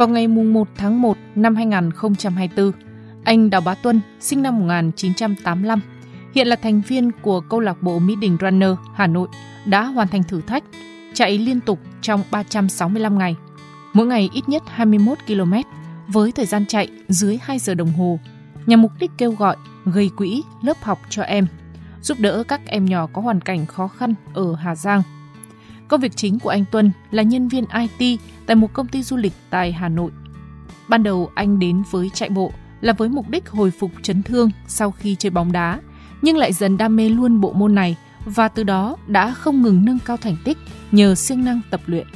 Vào ngày 1 tháng 1 năm 2024, anh Đào Bá Tuân, sinh năm 1985, hiện là thành viên của câu lạc bộ Mỹ Đình Runner Hà Nội, đã hoàn thành thử thách chạy liên tục trong 365 ngày, mỗi ngày ít nhất 21 km với thời gian chạy dưới 2 giờ đồng hồ, nhằm mục đích kêu gọi gây quỹ lớp học cho em, giúp đỡ các em nhỏ có hoàn cảnh khó khăn ở Hà Giang. Công việc chính của anh Tuân là nhân viên IT tại một công ty du lịch tại Hà Nội. Ban đầu anh đến với chạy bộ là với mục đích hồi phục chấn thương sau khi chơi bóng đá, nhưng lại dần đam mê luôn bộ môn này và từ đó đã không ngừng nâng cao thành tích nhờ siêng năng tập luyện.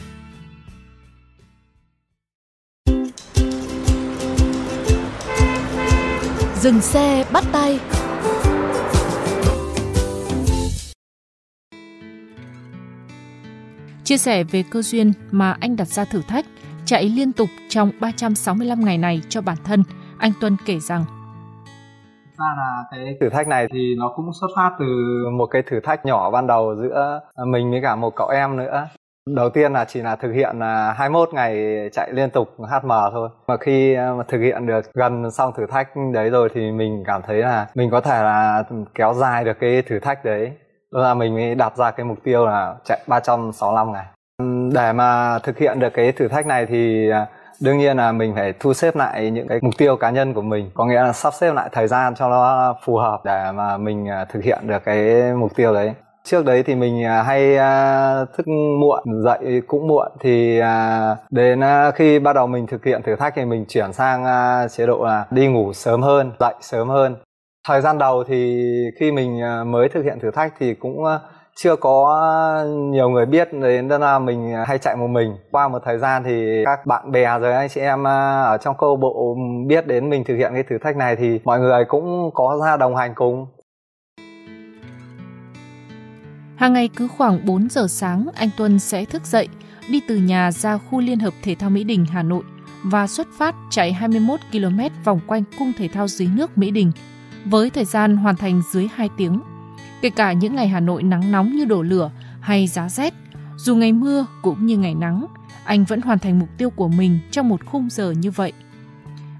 Dừng xe bắt tay Chia sẻ về cơ duyên mà anh đặt ra thử thách chạy liên tục trong 365 ngày này cho bản thân, anh Tuân kể rằng. Ra là cái thử thách này thì nó cũng xuất phát từ một cái thử thách nhỏ ban đầu giữa mình với cả một cậu em nữa. Đầu tiên là chỉ là thực hiện là 21 ngày chạy liên tục HM thôi. Mà khi mà thực hiện được gần xong thử thách đấy rồi thì mình cảm thấy là mình có thể là kéo dài được cái thử thách đấy là mình mới đặt ra cái mục tiêu là chạy 365 ngày. Để mà thực hiện được cái thử thách này thì à, đương nhiên là mình phải thu xếp lại những cái mục tiêu cá nhân của mình. Có nghĩa là sắp xếp lại thời gian cho nó phù hợp để mà mình à, thực hiện được cái mục tiêu đấy. Trước đấy thì mình à, hay thức muộn, dậy cũng muộn thì đến khi bắt đầu mình thực hiện thử thách thì mình chuyển sang chế độ là đi ngủ sớm hơn, dậy sớm hơn thời gian đầu thì khi mình à, mới thực hiện thử thách thì cũng à, chưa có nhiều người biết đến nên là mình hay chạy một mình. Qua một thời gian thì các bạn bè rồi anh chị em à, ở trong câu bộ biết đến mình thực hiện cái thử thách này thì mọi người cũng có ra đồng hành cùng. Hàng ngày cứ khoảng 4 giờ sáng, anh Tuân sẽ thức dậy, đi từ nhà ra khu Liên hợp Thể thao Mỹ Đình Hà Nội và xuất phát chạy 21 km vòng quanh cung thể thao dưới nước Mỹ Đình, với thời gian hoàn thành dưới 2 tiếng. Kể cả những ngày Hà Nội nắng nóng như đổ lửa hay giá rét, dù ngày mưa cũng như ngày nắng, anh vẫn hoàn thành mục tiêu của mình trong một khung giờ như vậy.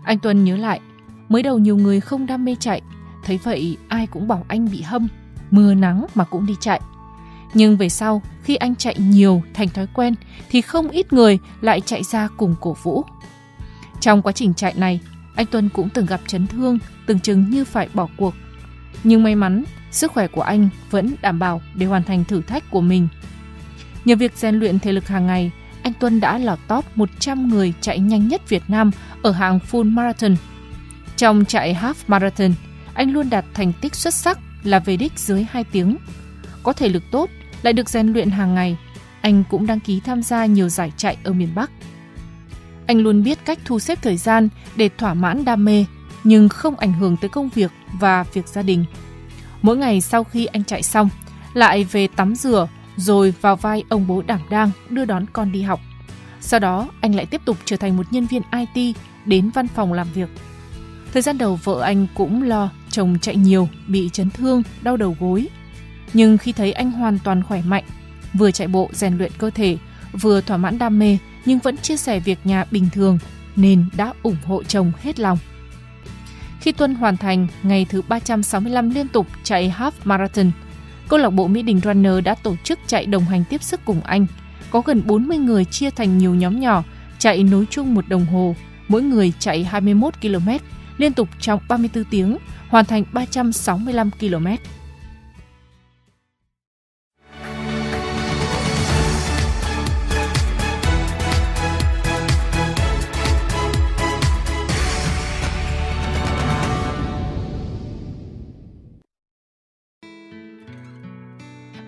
Anh Tuân nhớ lại, mới đầu nhiều người không đam mê chạy, thấy vậy ai cũng bảo anh bị hâm, mưa nắng mà cũng đi chạy. Nhưng về sau, khi anh chạy nhiều thành thói quen thì không ít người lại chạy ra cùng cổ vũ. Trong quá trình chạy này, anh Tuân cũng từng gặp chấn thương, từng chừng như phải bỏ cuộc. Nhưng may mắn, sức khỏe của anh vẫn đảm bảo để hoàn thành thử thách của mình. Nhờ việc rèn luyện thể lực hàng ngày, anh Tuân đã lọt top 100 người chạy nhanh nhất Việt Nam ở hàng full marathon. Trong chạy half marathon, anh luôn đạt thành tích xuất sắc là về đích dưới 2 tiếng. Có thể lực tốt, lại được rèn luyện hàng ngày, anh cũng đăng ký tham gia nhiều giải chạy ở miền Bắc. Anh luôn biết cách thu xếp thời gian để thỏa mãn đam mê, nhưng không ảnh hưởng tới công việc và việc gia đình. Mỗi ngày sau khi anh chạy xong, lại về tắm rửa rồi vào vai ông bố đảm đang đưa đón con đi học. Sau đó, anh lại tiếp tục trở thành một nhân viên IT đến văn phòng làm việc. Thời gian đầu vợ anh cũng lo chồng chạy nhiều, bị chấn thương, đau đầu gối. Nhưng khi thấy anh hoàn toàn khỏe mạnh, vừa chạy bộ rèn luyện cơ thể, vừa thỏa mãn đam mê nhưng vẫn chia sẻ việc nhà bình thường nên đã ủng hộ chồng hết lòng. Khi Tuân hoàn thành ngày thứ 365 liên tục chạy half marathon, câu lạc bộ Mỹ Đình Runner đã tổ chức chạy đồng hành tiếp sức cùng anh. Có gần 40 người chia thành nhiều nhóm nhỏ, chạy nối chung một đồng hồ, mỗi người chạy 21 km, liên tục trong 34 tiếng, hoàn thành 365 km.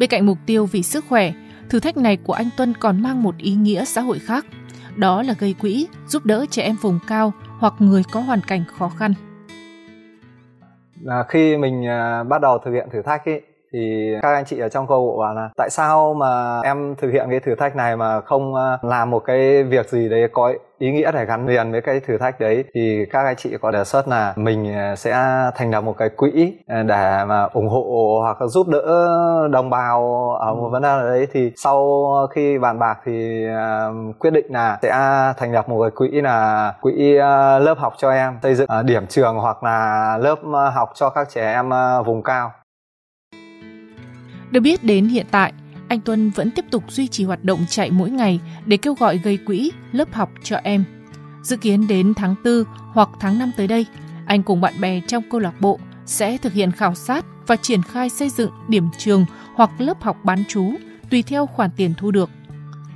Bên cạnh mục tiêu vì sức khỏe, thử thách này của anh Tuân còn mang một ý nghĩa xã hội khác. Đó là gây quỹ, giúp đỡ trẻ em vùng cao hoặc người có hoàn cảnh khó khăn. Là khi mình à, bắt đầu thực hiện thử thách ấy, thì các anh chị ở trong câu bộ bảo là tại sao mà em thực hiện cái thử thách này mà không à, làm một cái việc gì đấy có ý nghĩa để gắn liền với cái thử thách đấy? Thì các anh chị có đề xuất là mình à, sẽ thành lập một cái quỹ à, để mà ủng hộ hoặc là giúp đỡ đồng bào ở một vấn đề nào đấy. Thì sau khi bàn bạc thì quyết định là sẽ thành lập một cái quỹ là quỹ lớp học cho em xây dựng điểm trường hoặc là lớp học cho các trẻ em vùng cao được biết đến hiện tại, anh Tuân vẫn tiếp tục duy trì hoạt động chạy mỗi ngày để kêu gọi gây quỹ lớp học cho em. Dự kiến đến tháng 4 hoặc tháng 5 tới đây, anh cùng bạn bè trong câu lạc bộ sẽ thực hiện khảo sát và triển khai xây dựng điểm trường hoặc lớp học bán trú tùy theo khoản tiền thu được.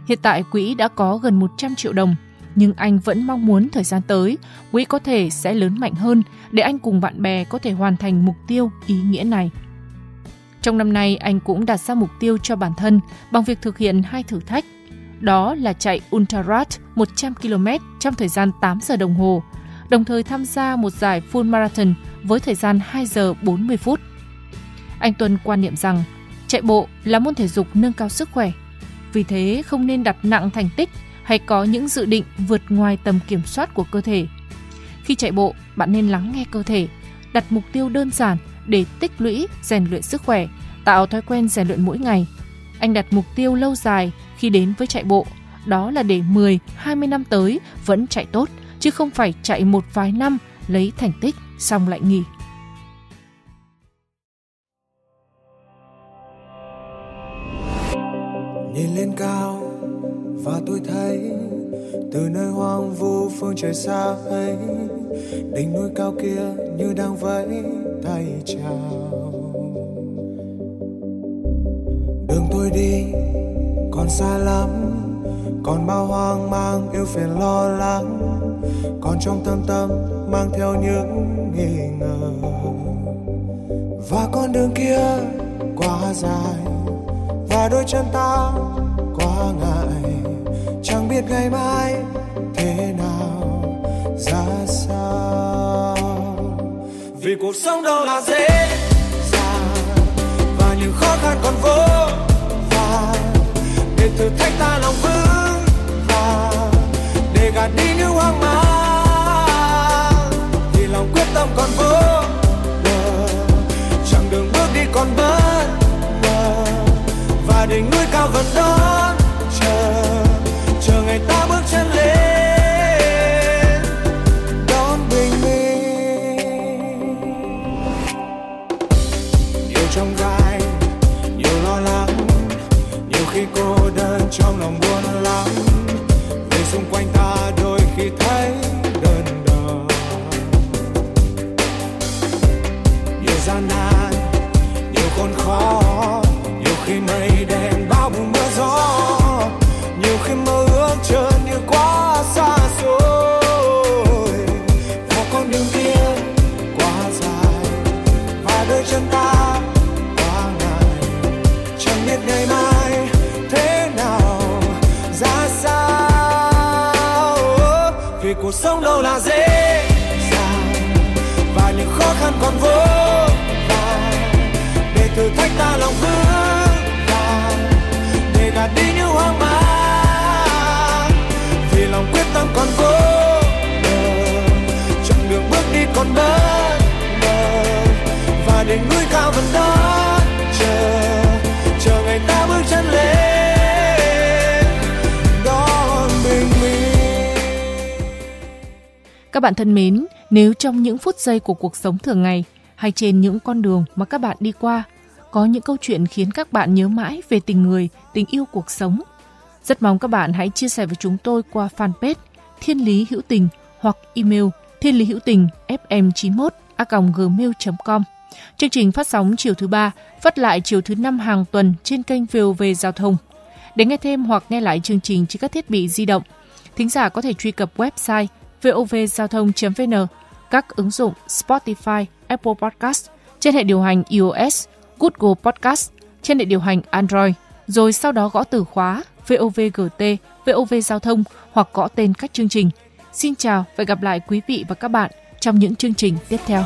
Hiện tại quỹ đã có gần 100 triệu đồng, nhưng anh vẫn mong muốn thời gian tới quỹ có thể sẽ lớn mạnh hơn để anh cùng bạn bè có thể hoàn thành mục tiêu ý nghĩa này. Trong năm nay, anh cũng đặt ra mục tiêu cho bản thân bằng việc thực hiện hai thử thách. Đó là chạy Ultrarat 100 km trong thời gian 8 giờ đồng hồ, đồng thời tham gia một giải full marathon với thời gian 2 giờ 40 phút. Anh Tuân quan niệm rằng chạy bộ là môn thể dục nâng cao sức khỏe. Vì thế không nên đặt nặng thành tích hay có những dự định vượt ngoài tầm kiểm soát của cơ thể. Khi chạy bộ, bạn nên lắng nghe cơ thể, đặt mục tiêu đơn giản để tích lũy, rèn luyện sức khỏe, tạo thói quen rèn luyện mỗi ngày. Anh đặt mục tiêu lâu dài khi đến với chạy bộ, đó là để 10, 20 năm tới vẫn chạy tốt, chứ không phải chạy một vài năm lấy thành tích xong lại nghỉ. Nhìn lên cao và tôi thấy từ nơi hoang vu phương trời xa ấy đỉnh núi cao kia như đang vẫy tay chào. Đường tôi đi, còn xa lắm, còn bao hoang mang yêu phiền lo lắng, còn trong tâm tâm mang theo những nghi ngờ. Và con đường kia quá dài, và đôi chân ta quá ngại, chẳng biết ngày mai cuộc sống đâu là dễ dàng. Và những khó khăn còn vô và để thử thách ta lòng vững và để gạt đi những hoang mang. Vì lòng quyết tâm còn vô bờ chặng đường bước đi còn bất ngờ. Và đỉnh núi cao vẫn đó. Còn khó. Nhiều khi mây đen bao bùn mưa gió, nhiều khi mơ ước trở như quá xa xôi. Có con đường kia quá dài, và đôi chân ta quá ngại. Chẳng biết ngày mai thế nào, ra sao. Vì cuộc sống đâu là dễ dàng, và những khó khăn còn vô thử thách ta lòng vững vàng để gạt đi những hoang mang. Vì lòng quyết tâm còn vô bờ. Chặng đường bước đi còn bất ngờ. Và đỉnh núi cao vẫn đó chờ. Chờ ngày ta bước chân lên. Đón bình minh. Các bạn thân mến, nếu trong những phút giây của cuộc sống thường ngày hay trên những con đường mà các bạn đi qua có những câu chuyện khiến các bạn nhớ mãi về tình người, tình yêu cuộc sống. Rất mong các bạn hãy chia sẻ với chúng tôi qua fanpage Thiên Lý Hữu Tình hoặc email thiên lý hữu tình fm91 a gmail.com. Chương trình phát sóng chiều thứ ba, phát lại chiều thứ năm hàng tuần trên kênh VOV Giao thông. Để nghe thêm hoặc nghe lại chương trình trên các thiết bị di động, thính giả có thể truy cập website vovgiao thông.vn, các ứng dụng Spotify, Apple Podcast trên hệ điều hành iOS, Google Podcast, trên hệ điều hành Android, rồi sau đó gõ từ khóa VOVGT, VOV Giao thông hoặc gõ tên các chương trình. Xin chào và gặp lại quý vị và các bạn trong những chương trình tiếp theo.